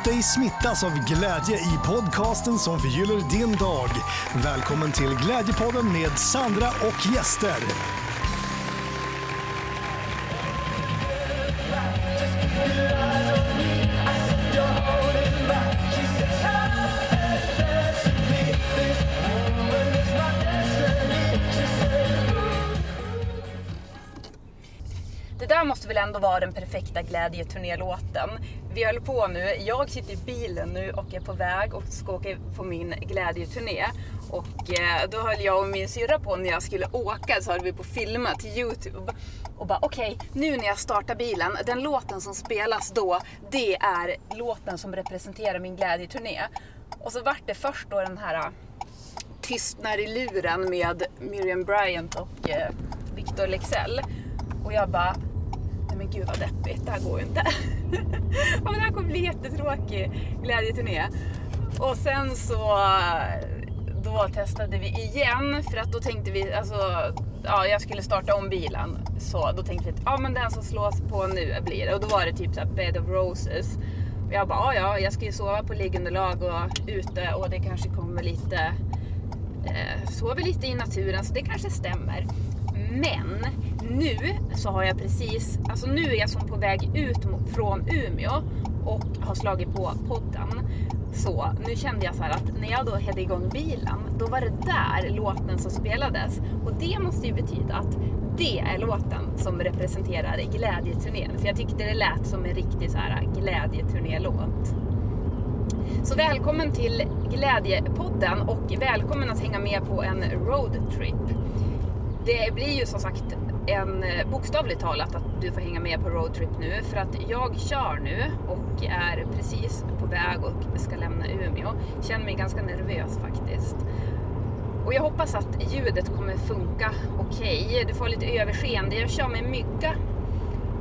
Låt dig smittas av glädje i podcasten som förgyller din dag. Välkommen till Glädjepodden med Sandra och gäster. Det där måste väl ändå vara den perfekta glädjeturnélåten. Vi håller på nu, jag sitter i bilen nu och är på väg och ska åka på min glädjeturné. Och eh, då höll jag och min syrra på när jag skulle åka så höll vi på att filma till Youtube. Och bara okej, nu när jag startar bilen, den låten som spelas då, det är låten som representerar min glädjeturné. Och så vart det först då den här eh, Tystnar i luren med Miriam Bryant och eh, Victor Lexell. Och jag bara, men gud vad deppigt, det här går ju inte. ja, men det här kommer bli jättetråkig glädjeturné. Och sen så, då testade vi igen för att då tänkte vi, alltså, ja jag skulle starta om bilen. Så då tänkte vi att, ja men den som slås på nu blir det. Och då var det typ så här Bed of Roses. Och jag bara, ja ja, jag ska ju sova på liggunderlag och ute och det kanske kommer lite, eh, sover lite i naturen så det kanske stämmer. Men nu så har jag precis, alltså nu är jag som på väg ut från Umeå och har slagit på podden. Så nu kände jag så här att när jag då hade igång bilen, då var det där låten som spelades. Och det måste ju betyda att det är låten som representerar glädjeturnén. För jag tyckte det lät som en riktig så här glädjeturnélåt. Så välkommen till Glädjepodden och välkommen att hänga med på en roadtrip. Det blir ju som sagt en eh, bokstavligt talat att du får hänga med på roadtrip nu för att jag kör nu och är precis på väg och ska lämna Umeå. Känner mig ganska nervös faktiskt. Och jag hoppas att ljudet kommer funka okej. Du får lite överseende. Jag kör med mygga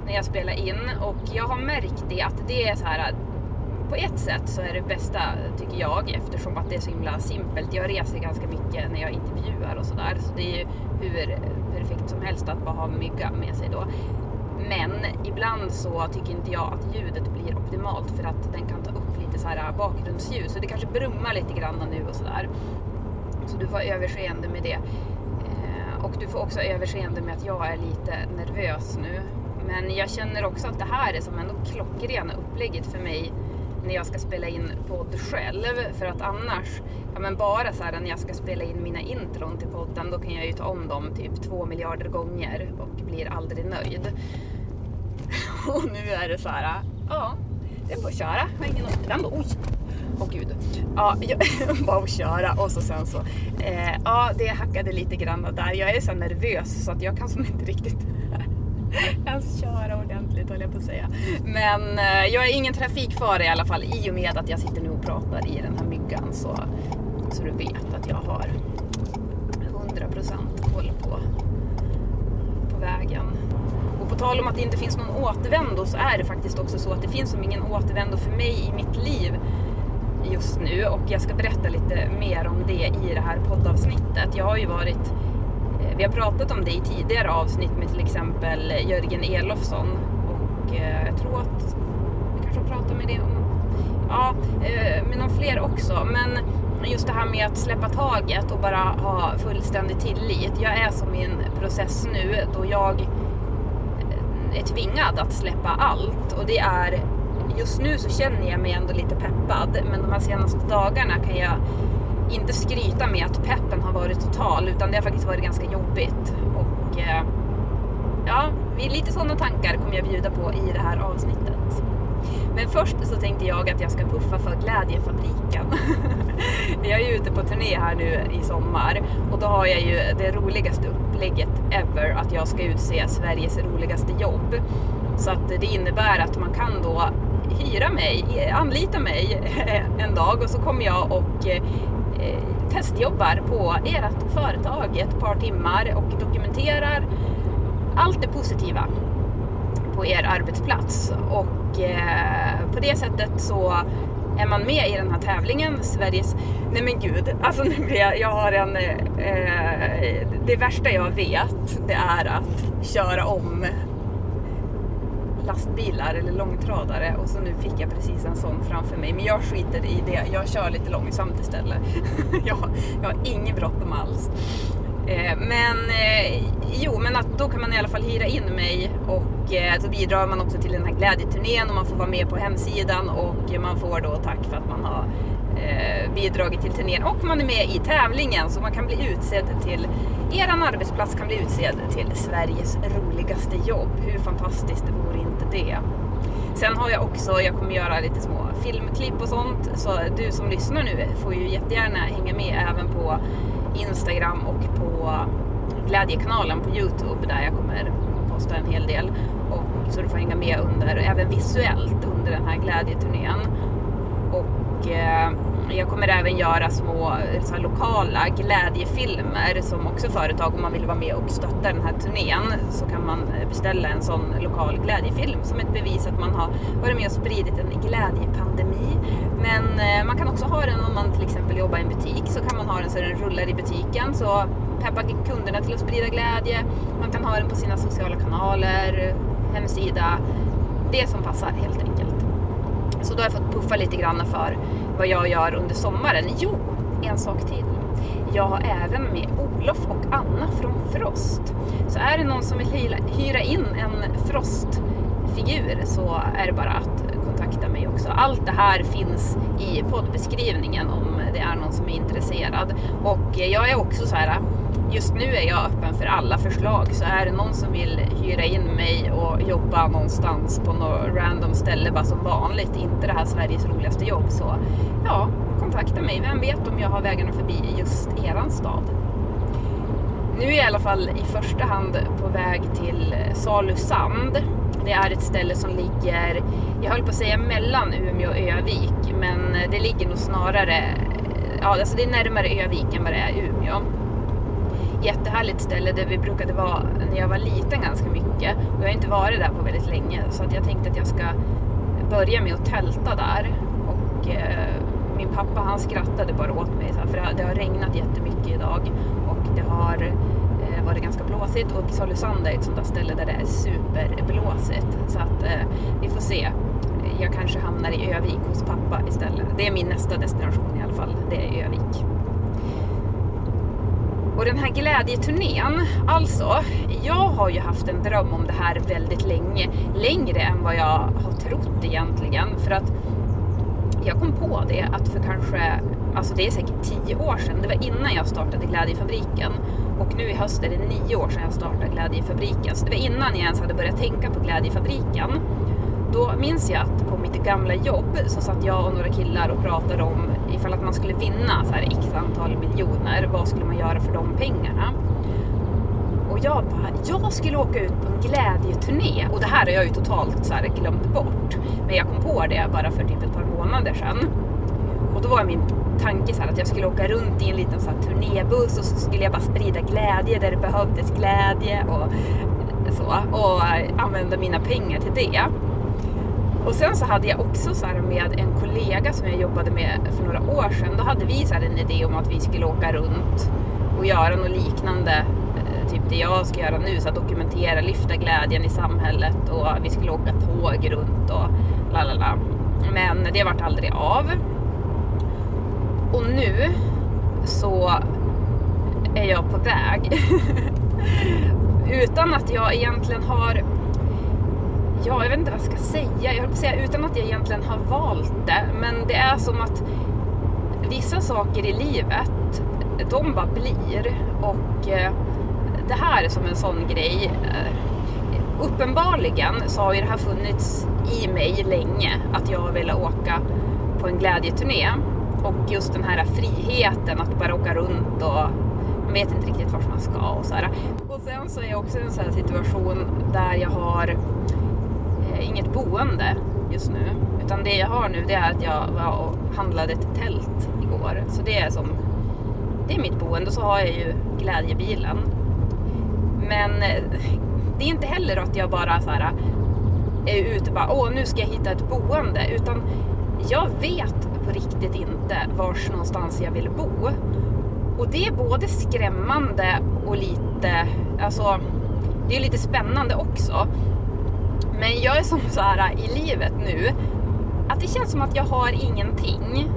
när jag spelar in och jag har märkt det att det är så här på ett sätt så är det bästa tycker jag eftersom att det är så himla simpelt. Jag reser ganska mycket när jag intervjuar och sådär så det är ju hur perfekt som helst att bara ha mygga med sig då. Men ibland så tycker inte jag att ljudet blir optimalt för att den kan ta upp lite så här bakgrundsljus så det kanske brummar lite grann nu och sådär. Så du får överseende med det. Eh, och du får också överseende med att jag är lite nervös nu. Men jag känner också att det här är som ändå klockrena upplägget för mig när jag ska spela in podd själv. För att annars, ja men bara så här när jag ska spela in mina intron till podden, då kan jag ju ta om dem typ två miljarder gånger och blir aldrig nöjd. Och nu är det så här, ja, det är bara att köra. Jag har ingen återvändo. Oj! Åh gud. Ja, jag, bara att köra och så sen så. Eh, ja, det hackade lite grann där. Jag är så nervös så att jag kan som inte riktigt ens köra ordentligt höll jag på att säga. Men eh, jag är ingen trafikfara i alla fall i och med att jag sitter nu och pratar i den här myggan så, så du vet att jag har 100% koll på, på vägen. Och på tal om att det inte finns någon återvändo så är det faktiskt också så att det finns som ingen återvändo för mig i mitt liv just nu och jag ska berätta lite mer om det i det här poddavsnittet. Jag har ju varit, vi har pratat om det i tidigare avsnitt med till exempel Jörgen Elofsson och eh, jag tror att vi kanske har pratat med det om, ja, eh, med någon fler också. Men just det här med att släppa taget och bara ha fullständig tillit. Jag är som i en process nu då jag eh, är tvingad att släppa allt och det är just nu så känner jag mig ändå lite peppad men de här senaste dagarna kan jag inte skryta med att peppen har varit total utan det har faktiskt varit ganska jobbigt och eh, ja, lite sådana tankar kommer jag bjuda på i det här avsnittet. Men först så tänkte jag att jag ska puffa för Glädjefabriken. jag är ju ute på turné här nu i sommar och då har jag ju det roligaste upplägget ever att jag ska utse Sveriges roligaste jobb. Så att det innebär att man kan då hyra mig, anlita mig en dag och så kommer jag och eh, Eh, testjobbar på ert företag i ett par timmar och dokumenterar allt det positiva på er arbetsplats. Och eh, på det sättet så är man med i den här tävlingen, Sveriges... Nej men gud, alltså nu blir jag, jag har en... Eh, eh det värsta jag vet, det är att köra om lastbilar eller långtradare och så nu fick jag precis en sån framför mig. Men jag skiter i det, jag kör lite långsamt istället. jag, jag har inget bråttom alls. Eh, men eh, jo, men att då kan man i alla fall hyra in mig och eh, så bidrar man också till den här glädjeturnén och man får vara med på hemsidan och man får då tack för att man har eh, bidragit till turnén och man är med i tävlingen så man kan bli utsedd till, eran arbetsplats kan bli utsedd till Sveriges roligaste jobb. Hur fantastiskt det vore det? Sen har jag också, jag kommer göra lite små filmklipp och sånt så du som lyssnar nu får ju jättegärna hänga med även på Instagram och på Glädjekanalen på Youtube där jag kommer posta en hel del. Och, så du får hänga med under, även visuellt under den här glädjeturnén. Och eh, jag kommer även göra små så lokala glädjefilmer som också företag, om man vill vara med och stötta den här turnén, så kan man beställa en sån lokal glädjefilm som ett bevis att man har varit med och spridit en glädjepandemi. Men eh, man kan också ha den om man till exempel jobbar i en butik, så kan man ha den så den rullar i butiken. Så peppa kunderna till att sprida glädje. Man kan ha den på sina sociala kanaler, hemsida. Det som passar helt enkelt. Så då har jag fått puffa lite grann för vad jag gör under sommaren. Jo, en sak till. Jag har även med Olof och Anna från Frost. Så är det någon som vill hyra in en Frost-figur så är det bara att kontakta mig också. Allt det här finns i poddbeskrivningen om det är någon som är intresserad. Och jag är också så här just nu är jag öppen för alla förslag så är det någon som vill hyra in mig och jobba någonstans på något random ställe bara som vanligt, inte det här Sveriges roligaste jobb så ja, kontakta mig. Vem vet om jag har vägarna förbi just eran stad. Nu är jag i alla fall i första hand på väg till Salusand. Det är ett ställe som ligger, jag höll på att säga mellan Umeå och Övik, men det ligger nog snarare, ja alltså det är närmare Övik än vad det är Umeå jättehärligt ställe där vi brukade vara när jag var liten ganska mycket. Och jag har inte varit där på väldigt länge så att jag tänkte att jag ska börja med att tälta där. Och eh, min pappa han skrattade bara åt mig så här, för det har regnat jättemycket idag och det har eh, varit ganska blåsigt och Salusand är ett sånt där ställe där det är superblåsigt. Så att eh, vi får se. Jag kanske hamnar i Övik hos pappa istället. Det är min nästa destination i alla fall. Det är Övik. Och den här glädjeturnén, alltså, jag har ju haft en dröm om det här väldigt länge. Längre än vad jag har trott egentligen. För att jag kom på det att för kanske, alltså det är säkert tio år sedan, det var innan jag startade Glädjefabriken. Och nu i höst är det nio år sedan jag startade Glädjefabriken. Så det var innan jag ens hade börjat tänka på Glädjefabriken. Då minns jag att på mitt gamla jobb så satt jag och några killar och pratade om ifall att man skulle vinna så här x antal miljoner, vad skulle man göra för de pengarna? Och jag bara, jag skulle åka ut på en glädjeturné och det här har jag ju totalt så här glömt bort. Men jag kom på det bara för typ ett par månader sedan. Och då var min tanke så att jag skulle åka runt i en liten så här turnébuss och så skulle jag bara sprida glädje där det behövdes glädje och så och använda mina pengar till det. Och sen så hade jag också så med en kollega som jag jobbade med för några år sedan. Då hade vi så en idé om att vi skulle åka runt och göra något liknande. Eh, typ det jag ska göra nu, så att dokumentera, lyfta glädjen i samhället och vi skulle åka tåg runt och lalala. Men det vart aldrig av. Och nu så är jag på väg. Utan att jag egentligen har ja, jag vet inte vad jag ska säga. Jag höll på att säga utan att jag egentligen har valt det. Men det är som att vissa saker i livet, de bara blir. Och eh, det här är som en sån grej. Eh, uppenbarligen så har ju det här funnits i mig länge, att jag har velat åka på en glädjeturné. Och just den här friheten att bara åka runt och man vet inte riktigt vart man ska och så här. Och sen så är jag också i en sån här situation där jag har inget boende just nu. Utan det jag har nu det är att jag var och handlade ett tält igår. Så det är som, det är mitt boende. och Så har jag ju glädjebilen. Men eh, det är inte heller att jag bara så här, är ute och bara, åh nu ska jag hitta ett boende. Utan jag vet på riktigt inte vars någonstans jag vill bo. Och det är både skrämmande och lite, alltså det är lite spännande också. Men jag är som så här i livet nu, att det känns som att jag har ingenting.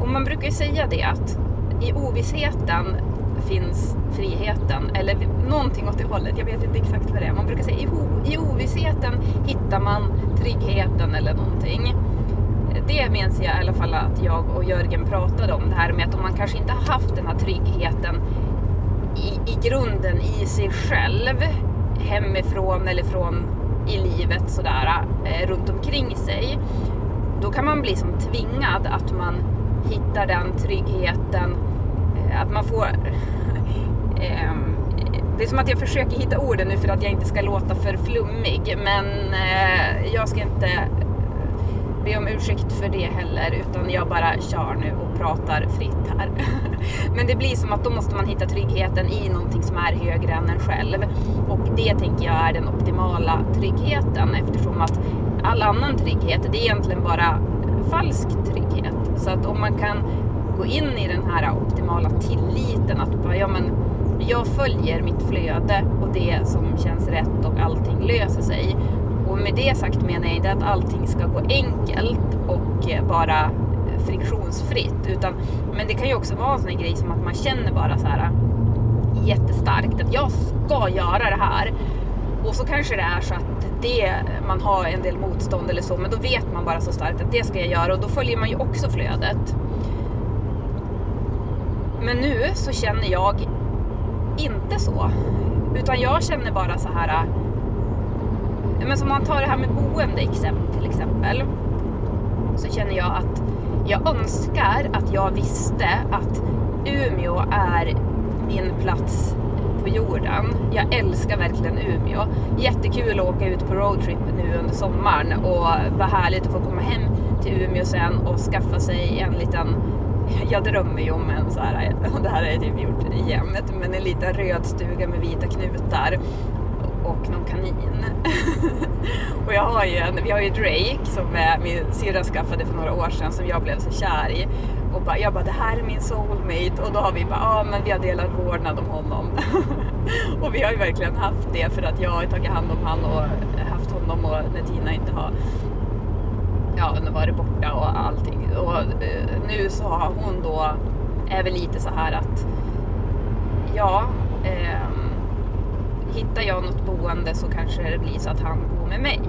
Och man brukar ju säga det att i ovissheten finns friheten. Eller någonting åt det hållet. Jag vet inte exakt vad det är. Man brukar säga i, i ovissheten hittar man tryggheten eller någonting. Det minns jag i alla fall att jag och Jörgen pratade om. Det här med att om man kanske inte har haft den här tryggheten i, i grunden i sig själv hemifrån eller från i livet sådär eh, runt omkring sig. Då kan man bli som tvingad att man hittar den tryggheten, eh, att man får eh, det är som att jag försöker hitta orden nu för att jag inte ska låta för flummig. Men eh, jag ska inte eh, be om ursäkt för det heller utan jag bara kör nu och pratar fritt här. Men det blir som att då måste man hitta tryggheten i någonting som är högre än en själv. Och det tänker jag är den optimala tryggheten eftersom att all annan trygghet det är egentligen bara falsk trygghet. Så att om man kan gå in i den här optimala tilliten att bara, ja men jag följer mitt flöde och det som känns rätt och allting löser sig. Och med det sagt menar jag inte att allting ska gå enkelt och eh, bara friktionsfritt. Utan, men det kan ju också vara en sån grej som att man känner bara så här äh, jättestarkt att jag ska göra det här. Och så kanske det är så att det, man har en del motstånd eller så, men då vet man bara så starkt att det ska jag göra och då följer man ju också flödet. Men nu så känner jag inte så. Utan jag känner bara så här äh, men som man tar det här med boende till exempel. Så känner jag att jag önskar att jag visste att Umeå är min plats på jorden. Jag älskar verkligen Umeå. Jättekul att åka ut på roadtrip nu under sommaren och vad härligt att få komma hem till Umeå sen och skaffa sig en liten jag drömmer ju om en så här, och det här har jag typ gjort jämt, men en liten röd stuga med vita knutar och någon kanin. och jag har ju en, vi har ju Drake som min syrra skaffade för några år sedan som jag blev så kär i. Och bara, jag bara, det här är min soulmate. Och då har vi bara, ja ah, men vi har delat vårdnad om honom. och vi har ju verkligen haft det för att jag har tagit hand om honom och haft honom och när Tina inte har ja, varit borta och allting. Och eh, nu så har hon då, är väl lite så här att ja, eh, hittar jag något boende så kanske det blir så att han bor med mig.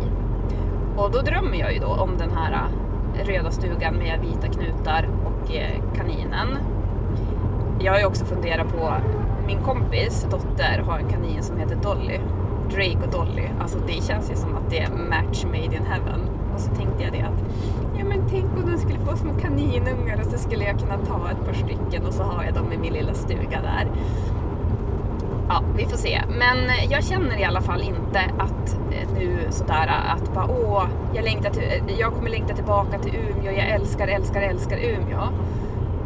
Och då drömmer jag ju då om den här eh, röda stugan med vita knutar och eh, kaninen. Jag har ju också funderat på, min kompis dotter har en kanin som heter Dolly. Drake och Dolly. Alltså det känns ju som att det är match made in heaven. Och så tänkte jag det att, ja men tänk om de skulle få små kaninungar och så skulle jag kunna ta ett par stycken och så har jag dem i min lilla stuga där ja, vi får se. Men jag känner i alla fall inte att eh, nu sådär att bara åh, jag, längtar till, eh, jag kommer längta tillbaka till Umeå, jag älskar, älskar, älskar Umeå.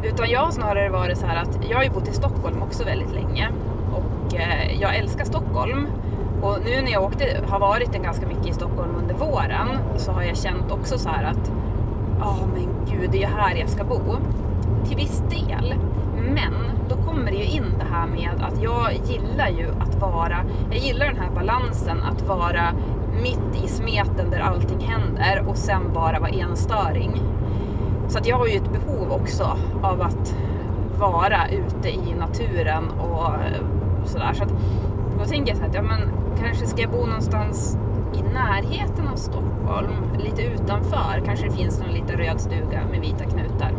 Utan jag har snarare varit så här att jag har ju bott i Stockholm också väldigt länge och eh, jag älskar Stockholm. Och nu när jag åkte, har varit ganska mycket i Stockholm under våren så har jag känt också så här att ja oh, men gud, det är ju här jag ska bo. Till viss del. Men då kommer det ju in det här med att jag gillar ju att vara, jag gillar den här balansen att vara mitt i smeten där allting händer och sen bara vara enstöring. Så att jag har ju ett behov också av att vara ute i naturen och sådär. Så att då tänker jag så att ja, men kanske ska jag bo någonstans i närheten av Stockholm, lite utanför. Kanske det finns någon liten röd stuga med vita knutar.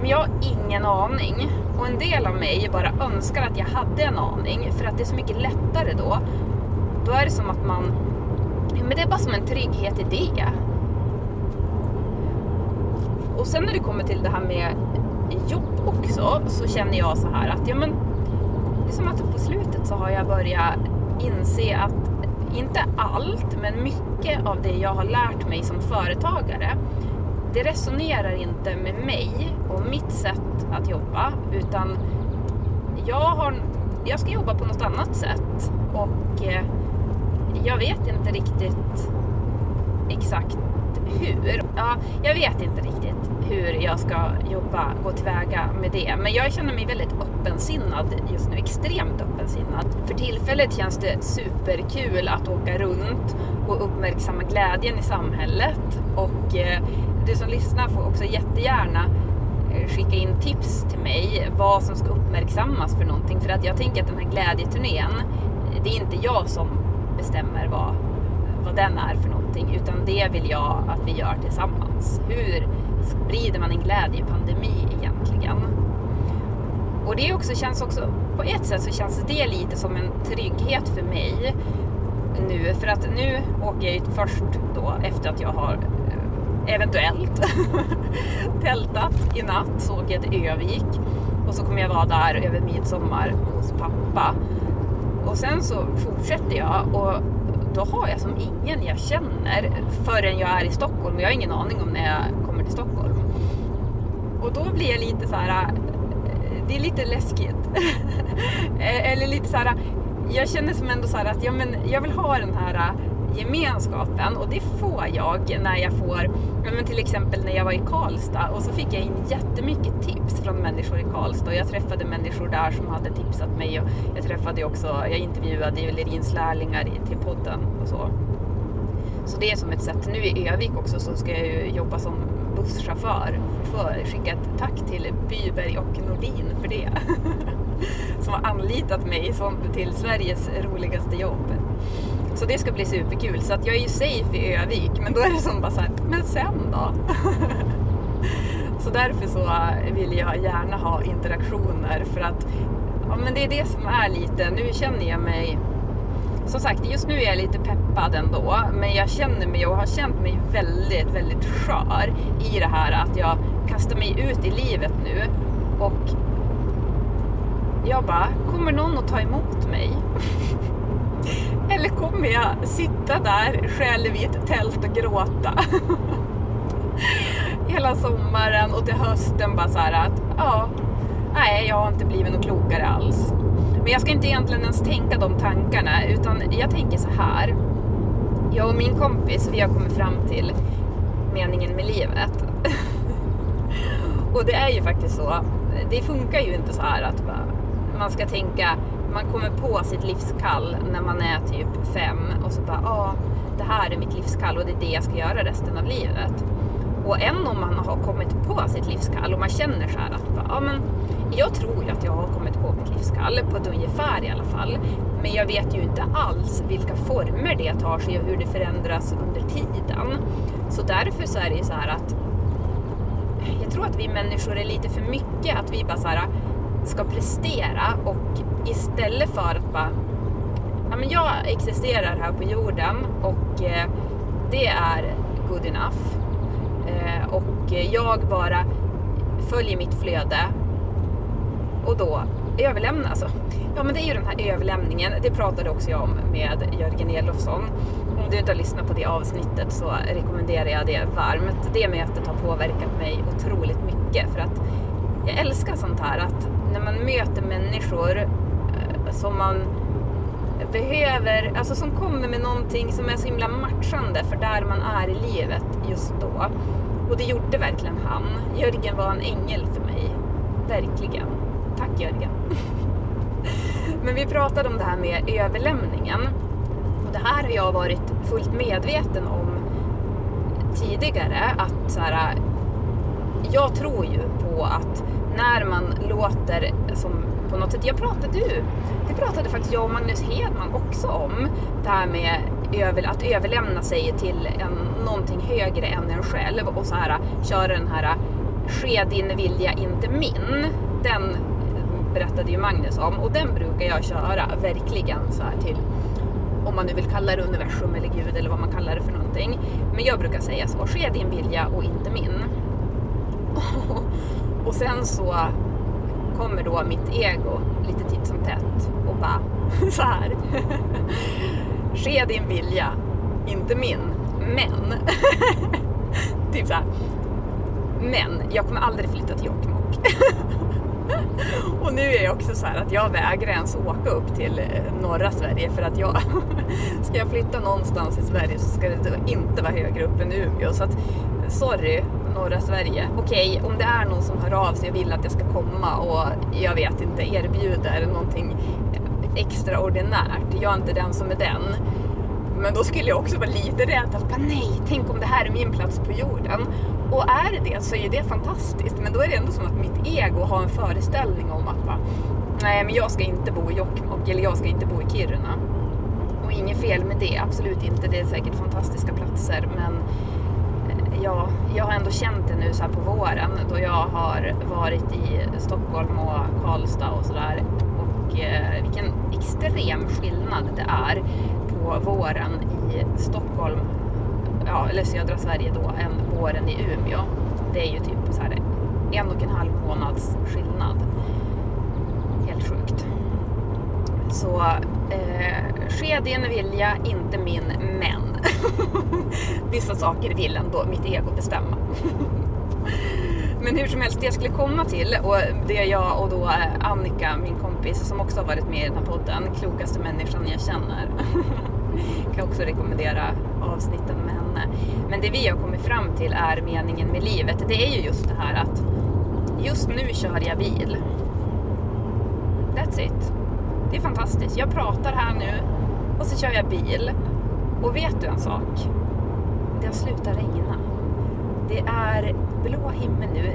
Men jag har ingen aning. Och en del av mig bara önskar att jag hade en aning för att det är så mycket lättare då. Då är det som att man... Men det är bara som en trygghet i det. Och sen när det kommer till det här med jobb också så känner jag så här att ja men det är som att på slutet så har jag börjat inse att inte allt, men mycket av det jag har lärt mig som företagare det resonerar inte med mig och mitt sätt att jobba utan jag, har, jag ska jobba på något annat sätt och eh, jag vet inte riktigt exakt hur? Ja, jag vet inte riktigt hur jag ska jobba, gå tillväga med det. Men jag känner mig väldigt öppensinnad just nu, extremt öppensinnad. För tillfället känns det superkul att åka runt och uppmärksamma glädjen i samhället. Och eh, du som lyssnar får också jättegärna eh, skicka in tips till mig vad som ska uppmärksammas för någonting. För att jag tänker att den här glädjeturnén, eh, det är inte jag som bestämmer vad, vad den är för någonting, utan det vill jag att vi gör tillsammans. Hur sprider man en glädjepandemi egentligen? Och det också, känns också, på ett sätt så känns det lite som en trygghet för mig nu, för att nu åker jag ju först då efter att jag har eventuellt tältat i natt, så åker jag till Övik och så kommer jag vara där över midsommar hos pappa. Och sen så fortsätter jag och då har jag som ingen jag känner förrän jag är i Stockholm. Jag har ingen aning om när jag kommer till Stockholm. Och då blir jag lite så här. Äh, det är lite läskigt. Eller lite så här. Jag känner som ändå så här att ja, men jag vill ha den här äh, gemenskapen och det får jag när jag får, men till exempel när jag var i Karlstad och så fick jag in jättemycket tips från människor i Karlstad och jag träffade människor där som hade tipsat mig och jag träffade också, jag intervjuade Lerins lärlingar till podden och så. Så det är som ett sätt. Nu i Övik också så ska jag ju jobba som busschaufför. För skicka ett tack till Byberg och Nordin för det. som har anlitat mig till Sveriges roligaste jobb. Så det ska bli superkul. Så att jag är ju safe i Övik, men då är det som bara så här, men sen då? så därför så vill jag gärna ha interaktioner för att ja, men det är det som är lite, nu känner jag mig som sagt, just nu är jag lite peppad ändå, men jag känner mig och har känt mig väldigt, väldigt skör i det här att jag kastar mig ut i livet nu och jag bara, kommer någon att ta emot mig? Eller kommer jag sitta där själv i ett tält och gråta? Hela sommaren och till hösten bara såhär att ja, nej, jag har inte blivit något klokare alls. Men jag ska inte egentligen ens tänka de tankarna, utan jag tänker så här. Jag och min kompis, vi har kommit fram till meningen med livet. och det är ju faktiskt så. Det funkar ju inte så här att man ska tänka man kommer på sitt livskall när man är typ fem och så bara, ja, ah, det här är mitt livskall och det är det jag ska göra resten av livet. Och än om man har kommit på sitt livskall och man känner så här att, ja ah, men jag tror ju att jag har kommit på mitt livskall, på ett ungefär i alla fall. Men jag vet ju inte alls vilka former det tar sig och hur det förändras under tiden. Så därför så är det ju så här att jag tror att vi människor är lite för mycket att vi bara så här, ska prestera och istället för att bara ja, men jag existerar här på jorden och eh, det är good enough. Eh, och jag bara följer mitt flöde och då överlämnar. Alltså, ja men det är ju den här överlämningen, det pratade också jag om med Jörgen Elofsson. Om du inte har lyssnat på det avsnittet så rekommenderar jag det varmt. Det mötet har påverkat mig otroligt mycket för att jag älskar sånt här att när man möter människor eh, som man behöver, alltså som kommer med någonting som är så himla matchande för där man är i livet just då. Och det gjorde verkligen han. Jörgen var en ängel för mig. Verkligen. Tack Jörgen. Men vi pratade om det här med överlämningen. Och det här har jag varit fullt medveten om tidigare. Att så här, jag tror ju på att när man låter som på något sätt, jag pratade du, det pratade faktiskt jag och Magnus Hedman också om, det här med över, att överlämna sig till en, någonting högre än en själv och så här köra den här ske din vilja, inte min. Den berättade ju Magnus om och den brukar jag köra verkligen så här till om man nu vill kalla det universum eller Gud eller vad man kallar det för någonting. Men jag brukar säga så, ske din vilja och inte min. Och sen så kommer då mitt ego lite titt som tätt och bara så här. Ske din vilja, inte min. Men. typ så här. Men jag kommer aldrig flytta till Jokkmokk. och nu är jag också så här att jag vägrar ens åka upp till eh, norra Sverige för att jag ska jag flytta någonstans i Sverige så ska det inte vara högre upp än Umeå. Så att, sorry norra Sverige. Okej, om det är någon som hör av sig och vill att jag ska komma och jag vet inte erbjuder någonting extraordinärt. Jag är inte den som är den. Men då skulle jag också vara lite rädd att bara, nej, tänk om det här är min plats på jorden. Och är det det så är ju det fantastiskt. Men då är det ändå som att mitt ego har en föreställning om att bara, nej, men jag ska inte bo i Jokkmokk eller jag ska inte bo i Kiruna. Och inget fel med det, absolut inte. Det är säkert fantastiska platser, men ja, jag har ändå känt det nu så här på våren då jag har varit i Stockholm och Karlstad och sådär. Och eh, vilken extrem skillnad det är på våren i Stockholm, ja, eller södra Sverige då, än våren i Umeå. Det är ju typ så här en och en halv månads skillnad. Helt sjukt. Så eh, ske din vilja, inte min, men vissa saker vill ändå mitt ego bestämma. Men hur som helst, det jag skulle komma till och det jag och då eh, Annika, min kompis som också har varit med i den här podden, klokaste människan jag känner. kan också rekommendera avsnitten med henne. Men det vi har kommit fram till är meningen med livet. Det är ju just det här att just nu kör jag bil. That's it. Det är fantastiskt. Jag pratar här nu och så kör jag bil. Och vet du en sak? Det har slutat regna. Det är blå himmel nu.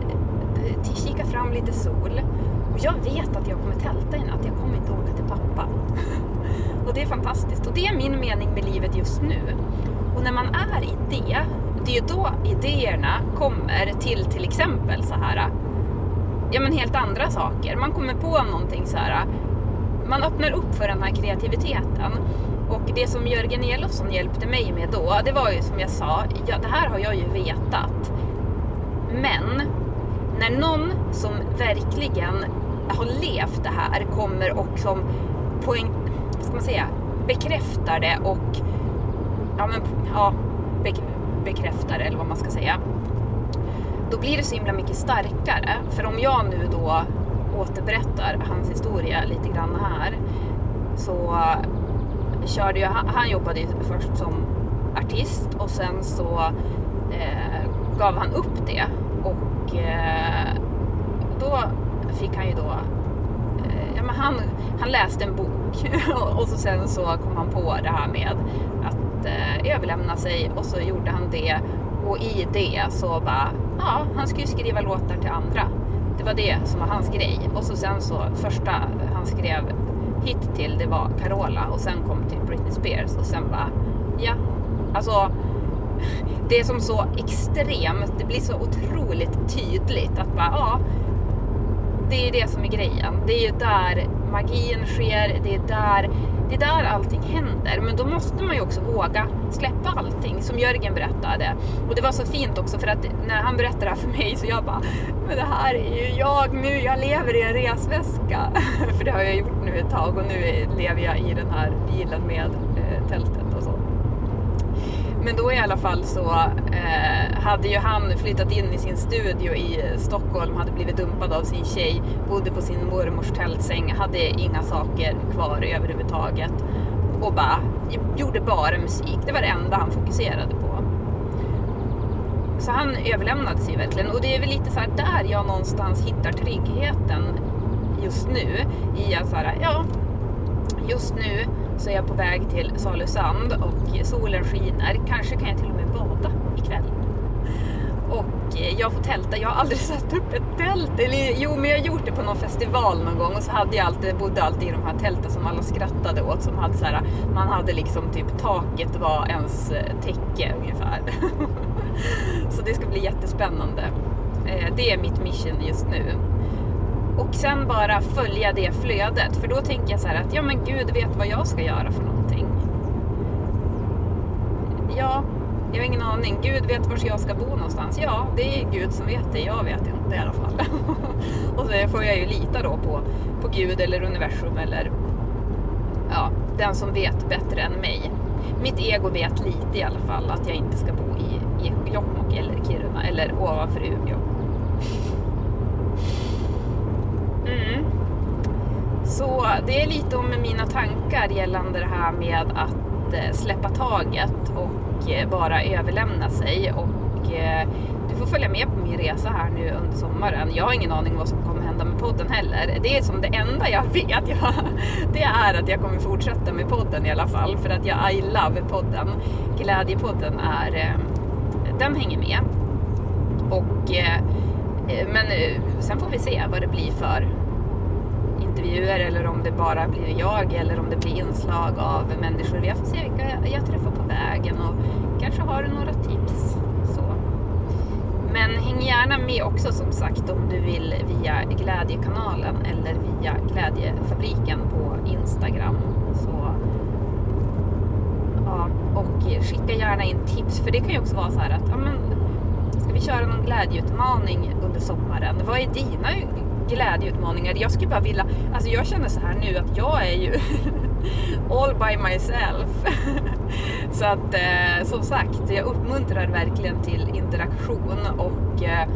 Det kikar fram lite sol. Och jag vet att jag kommer tälta i natt. Jag kommer inte åka till pappa. och det är fantastiskt. Och det är min mening med livet just nu. Och när man är i det, det är ju då idéerna kommer till till exempel så här ja men helt andra saker. Man kommer på någonting så här man öppnar upp för den här kreativiteten. Och det som Jörgen Elofsson hjälpte mig med då, det var ju som jag sa, ja, det här har jag ju vetat. Men när någon som verkligen har levt det här kommer och som poäng, vad ska man säga, bekräftar det och ja, men, ja, be, bekräftar det eller vad man ska säga. Då blir det så himla mycket starkare. För om jag nu då återberättar hans historia lite grann här så körde jag, han jobbade ju först som artist och sen så eh, gav han upp det och eh, då fick han ju då eh, ja, men han, han läste en bok och så sen så kom han på det här med att eh, överlämna sig och så gjorde han det och i det så bara, ja, han skulle skriva låtar till andra. Det var det som var hans grej. Och så sen så första han skrev hit till det var Carola och sen kom till Britney Spears och sen bara, ja, alltså det är som så extremt, det blir så otroligt tydligt att bara, ja, det är det som är grejen. Det är ju där magin sker, det är där, det är där allting händer. Men då måste man ju också våga släppa allting, som Jörgen berättade. Och det var så fint också för att när han berättade det här för mig så jag bara, men det här är ju jag nu, jag lever i en resväska. för det har jag gjort nu ett tag och nu lever jag i den här bilen med eh, tältet. Men då i alla fall så eh, hade ju han flyttat in i sin studio i Stockholm, hade blivit dumpad av sin tjej, bodde på sin mormors tältsäng, hade inga saker kvar överhuvudtaget och bara gjorde bara musik. Det var det enda han fokuserade på. Så han överlämnade sig verkligen och det är väl lite så där jag någonstans hittar tryggheten just nu i att så här, ja, just nu så är jag på väg till Salusand och solen skiner. Kanske kan jag till och med bada ikväll. Och jag får tälta. Jag har aldrig satt upp ett tält. Eller, jo, men jag har gjort det på någon festival någon gång och så hade jag alltid, bodde alltid i de här tälten som alla skrattade åt. Som hade så här, man hade liksom typ taket var ens eh, täcke ungefär. så det ska bli jättespännande. Eh, det är mitt mission just nu och sen bara följa det flödet. För då tänker jag så här att ja men Gud vet vad jag ska göra för någonting. Ja, jag har ingen aning. Gud vet var jag ska bo någonstans. Ja, det är Gud som vet det. Jag vet inte i alla fall. och så får jag ju lita då på, på Gud eller universum eller ja, den som vet bättre än mig. Mitt ego vet lite i alla fall att jag inte ska bo i, i Jokkmokk eller Kiruna eller ovanför Umeå. Mm. Så det är lite om mina tankar gällande det här med att eh, släppa taget och eh, bara överlämna sig. Och eh, du får följa med på min resa här nu under sommaren. Jag har ingen aning vad som kommer hända med podden heller. Det är som det enda jag vet, jag, det är att jag kommer fortsätta med podden i alla fall. För att jag I love podden. Glädjepodden är, den hänger med. Och, Eh, men eh, sen får vi se vad det blir för intervjuer eller om det bara blir jag eller om det blir inslag av människor. Jag får se vilka jag träffar på vägen och kanske har du några tips. Så. Men häng gärna med också som sagt om du vill via Glädjekanalen eller via Glädjefabriken på Instagram. Så, ja, och skicka gärna in tips för det kan ju också vara så här att ja, men, vi köra någon glädjeutmaning under sommaren? Vad är dina glädjeutmaningar. Jag skulle bara vilja, alltså jag känner så här nu att jag är ju all by myself. så att eh, som sagt, jag uppmuntrar verkligen till interaktion och eh,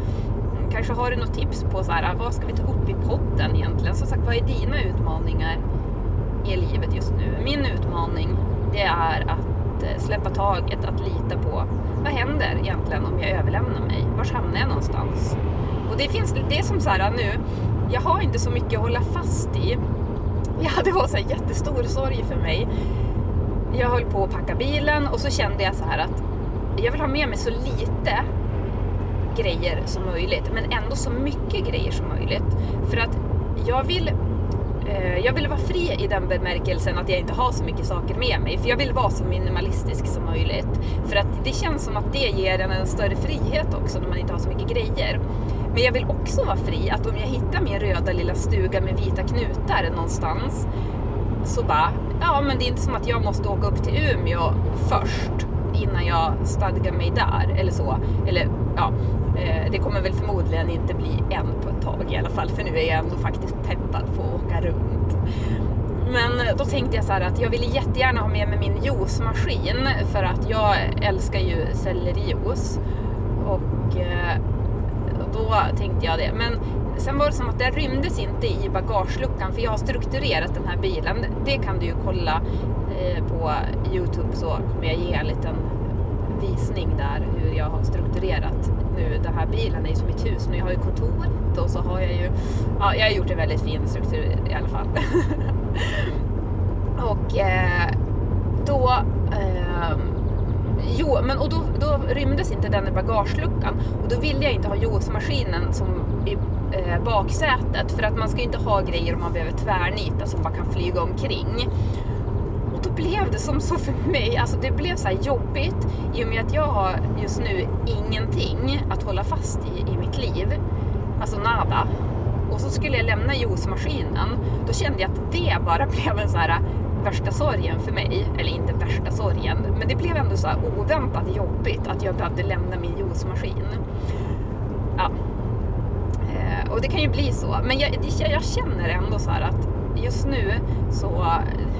kanske har du något tips på så här, vad ska vi ta upp i podden egentligen? Som sagt, vad är dina utmaningar i livet just nu? Min utmaning, det är att att eh, släppa taget, att lita på vad händer egentligen om jag överlämnar mig? Var hamnar jag någonstans? Och det finns, det är som så här nu, jag har inte så mycket att hålla fast i. Ja, det var så här jättestor sorg för mig. Jag höll på att packa bilen och så kände jag så här att jag vill ha med mig så lite grejer som möjligt, men ändå så mycket grejer som möjligt. För att jag vill Eh, jag vill vara fri i den bemärkelsen att jag inte har så mycket saker med mig. För jag vill vara så minimalistisk som möjligt. För att det känns som att det ger en en större frihet också när man inte har så mycket grejer. Men jag vill också vara fri, att om jag hittar min röda lilla stuga med vita knutar någonstans så bara, ja men det är inte som att jag måste åka upp till Umeå först innan jag stadgar mig där eller så. Eller ja, eh, det kommer väl förmodligen inte bli en tag i alla fall för nu är jag ändå faktiskt peppad på att åka runt. Men eh, då tänkte jag så att jag ville jättegärna ha med mig min juicemaskin för att jag älskar ju sellerijuice. Och eh, då tänkte jag det. Men sen var det som att den rymdes inte i bagageluckan för jag har strukturerat den här bilen. Det kan du ju kolla eh, på Youtube så kommer jag ge en liten visning där hur jag har strukturerat nu. Den här bilen är ju som mitt hus. Nu jag har ju kontoret och så har jag ju, ja jag har gjort en väldigt fin struktur i alla fall. och eh, då eh, Jo, men och då, då rymdes inte den i bagageluckan och då ville jag inte ha juicemaskinen som i eh, baksätet för att man ska inte ha grejer om man behöver tvärnita som bara kan flyga omkring. Blev det som så för mig, alltså det blev så jobbigt i och med att jag har just nu ingenting att hålla fast i i mitt liv. Alltså nada. Och så skulle jag lämna juicemaskinen. Då kände jag att det bara blev en så här värsta sorgen för mig, eller inte värsta sorgen, men det blev ändå så oväntat jobbigt att jag behövde lämna min juicemaskin. Ja. Eh, och det kan ju bli så, men jag, jag känner ändå så att just nu så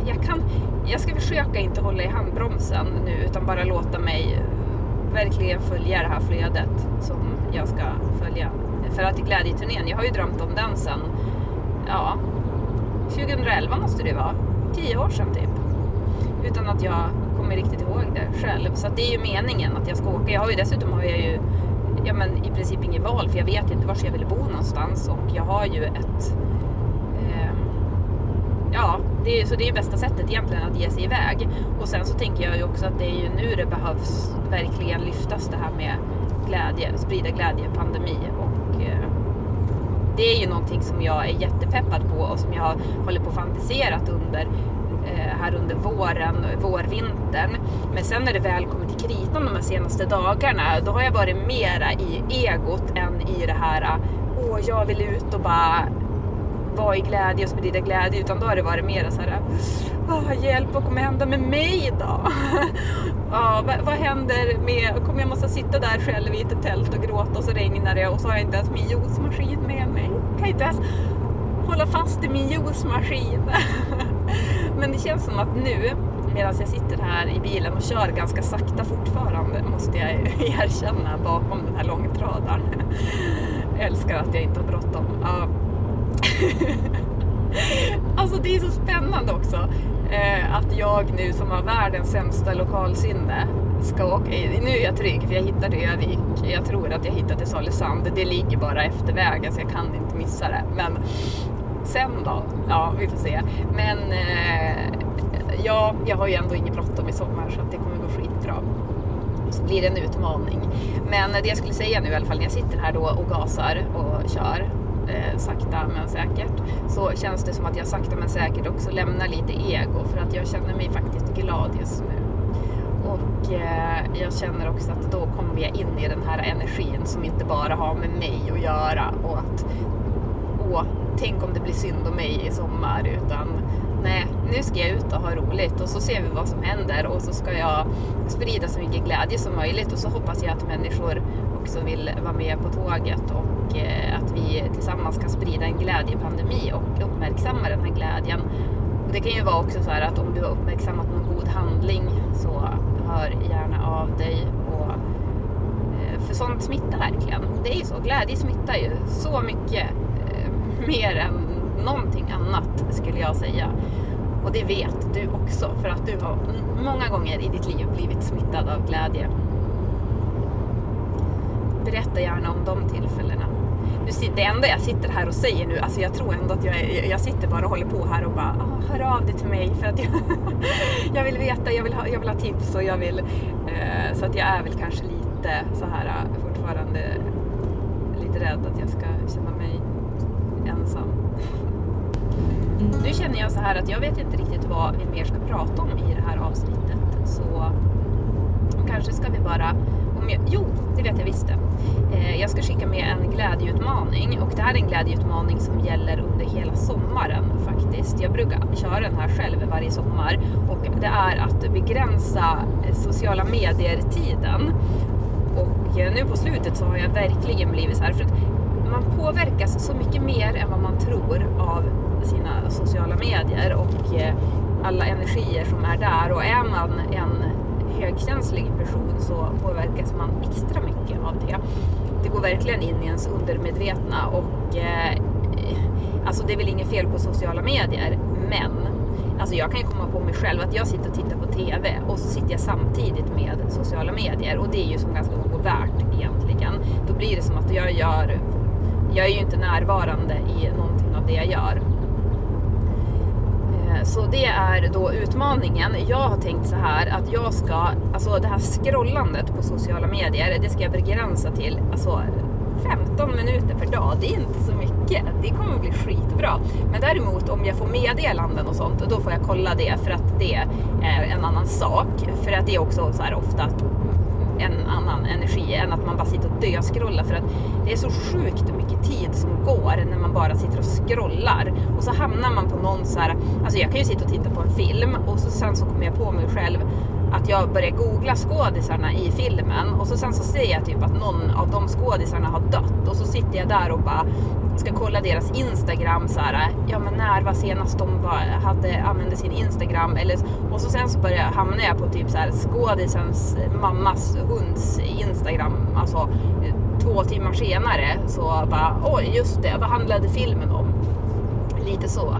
jag kan, jag ska försöka inte hålla i handbromsen nu utan bara låta mig verkligen följa det här flödet som jag ska följa. För att i glädjeturnén, jag har ju drömt om den sen, ja, 2011 måste det vara tio år sedan typ. Utan att jag kommer riktigt ihåg det själv. Så det är ju meningen att jag ska åka. Jag har ju dessutom har jag ju ja, men i princip inget val för jag vet inte var jag vill bo någonstans och jag har ju ett eh, ja, det är, så det är bästa sättet egentligen att ge sig iväg. Och sen så tänker jag ju också att det är ju nu det behövs verkligen lyftas det här med glädje, sprida glädje, pandemi och eh, det är ju någonting som jag är jättepeppad på och som jag håller på fantiserat under eh, här under våren, vårvintern. Men sen när det väl kommer till kritan de här senaste dagarna, då har jag varit mera i egot än i det här, åh, jag vill ut och bara vara i glädje och sprida glädje, utan då har det varit mera så här, ah, hjälp, vad kommer hända med mig då? ja, vad, vad, händer med, kommer jag måste sitta där själv i ett tält och gråta och så regnar det och så har jag inte ens min juicemaskin med mig. Kan inte ens hålla fast i min juicemaskin. Men det känns som att nu, medan jag sitter här i bilen och kör ganska sakta fortfarande, måste jag erkänna, bakom den här långtradaren. Jag älskar att jag inte har bråttom. Alltså det är så spännande också eh, att jag nu som har världens sämsta lokalsinne ska åka. Nu är jag trygg för jag hittade Övik. Jag tror att jag hittade till Salesand. Det ligger bara efter vägen så jag kan inte missa det. Men sen då? Ja, vi får se. Men eh, ja, jag har ju ändå inget bråttom i sommar så att det kommer gå skitbra. Så blir det en utmaning. Men det jag skulle säga nu i alla fall när jag sitter här då och gasar och kör eh, sakta men säkert så känns det som att jag sakta men säkert också lämnar lite ego för att jag känner mig faktiskt glad just nu. Och eh, jag känner också att då kommer jag in i den här energin som inte bara har med mig att göra och att åh, tänk om det blir synd om mig i sommar utan nej, nu ska jag ut och ha roligt och så ser vi vad som händer och så ska jag sprida så mycket glädje som möjligt och så hoppas jag att människor också vill vara med på tåget och eh, att vi tillsammans kan sprida en glädjepandemi och uppmärksamma den här glädjen. Och det kan ju vara också så här att om du har uppmärksammat någon god handling så hör gärna av dig. Och, eh, för sånt smittar verkligen. Det är ju så, glädje smittar ju så mycket eh, mer än någonting annat skulle jag säga. Och det vet du också för att du har många gånger i ditt liv blivit smittad av glädje. Berätta gärna om de tillfällena. Det enda jag sitter här och säger nu, alltså jag tror ändå att jag, jag sitter bara och håller på här och bara ah, hör av dig till mig för att jag, jag vill veta, jag vill, ha, jag vill ha tips och jag vill eh, så att jag är väl kanske lite så här eh, fortfarande lite rädd att jag ska känna mig ensam. Mm. Nu känner jag så här att jag vet inte riktigt vad vi mer ska prata om i det här avsnittet. Så kanske ska vi bara... Om jag, jo, det vet jag visst det. Eh, jag ska skicka med en glädjeutmaning och det här är en glädjeutmaning som gäller under hela sommaren faktiskt. Jag brukar köra den här själv varje sommar och det är att begränsa eh, sociala medier-tiden. Och eh, nu på slutet så har jag verkligen blivit så här, för att man påverkas så mycket mer än vad man tror av sina sociala medier och eh, alla energier som är där. Och är man en högkänslig person så påverkas man extra mycket av det. Det går verkligen in i ens undermedvetna och eh, alltså det är väl inget fel på sociala medier, men Alltså jag kan ju komma på mig själv att jag sitter och tittar på TV och så sitter jag samtidigt med sociala medier och det är ju som ganska ovärt egentligen. Då blir det som att jag gör, jag är ju inte närvarande i någonting av det jag gör. Så det är då utmaningen. Jag har tänkt så här att jag ska, alltså det här scrollandet på sociala medier, det ska jag begränsa till alltså 15 minuter per dag. Det är inte så mycket. Det kommer bli skitbra. Men däremot om jag får meddelanden och sånt, då får jag kolla det för att det är eh, en annan sak. För att det är också så här ofta en annan energi än att man bara sitter och döskrollar för att det är så sjukt mycket tid som går när man bara sitter och scrollar. Och så hamnar man på någon så här, alltså jag kan ju sitta och titta på en film och så sen så kommer jag på mig själv att jag börjar googla skådisarna i filmen och så sen så ser jag typ att någon av de skådisarna har dött och så sitter jag där och bara ska kolla deras Instagram så här, ja men när var senast de var, hade, använde sin Instagram eller, och så sen så börjar, hamnar jag på typ så här skådisens mammas hunds Instagram, alltså två timmar senare så bara, oj just det, vad handlade filmen om? Lite så.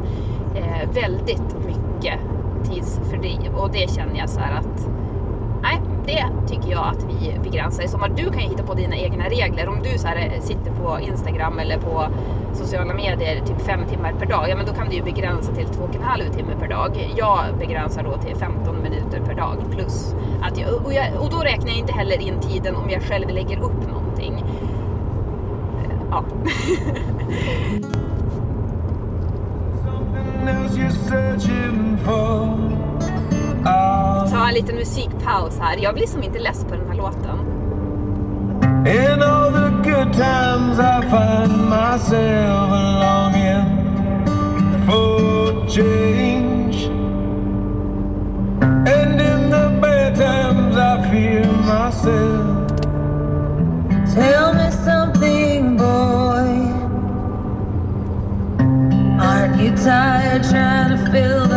Eh, väldigt mycket tidsfördriv och det känner jag så här att nej, det tycker jag att vi begränsar i sommar. Du kan ju hitta på dina egna regler. Om du så här sitter på Instagram eller på sociala medier typ fem timmar per dag, ja men då kan du ju begränsa till två och en halv timme per dag. Jag begränsar då till 15 minuter per dag plus att jag, och, jag, och då räknar jag inte heller in tiden om jag själv lägger upp någonting. Ja. Ta en liten musikpaus här. Jag blir som inte less på den här låten. In all the good times I find myself longing for change And in the bad times I fear myself Tell me something boy Aren't you tired bill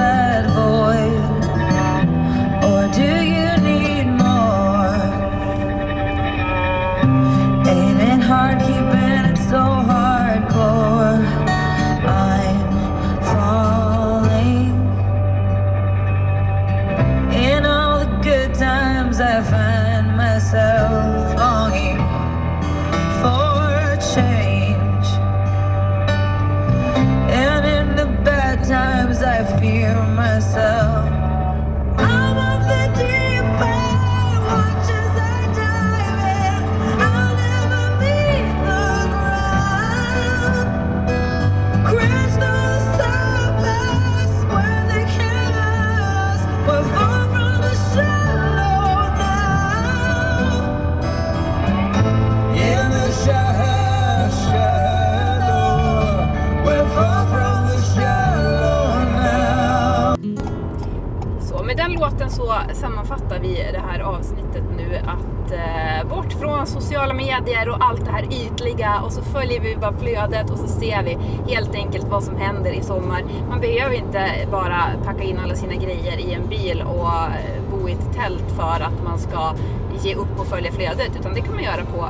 punkten så sammanfattar vi det här avsnittet nu att eh, bort från sociala medier och allt det här ytliga och så följer vi bara flödet och så ser vi helt enkelt vad som händer i sommar. Man behöver inte bara packa in alla sina grejer i en bil och eh, bo i ett tält för att man ska ge upp och följa flödet utan det kan man göra på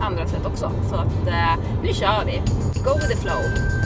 andra sätt också. Så att eh, nu kör vi! Go with the flow!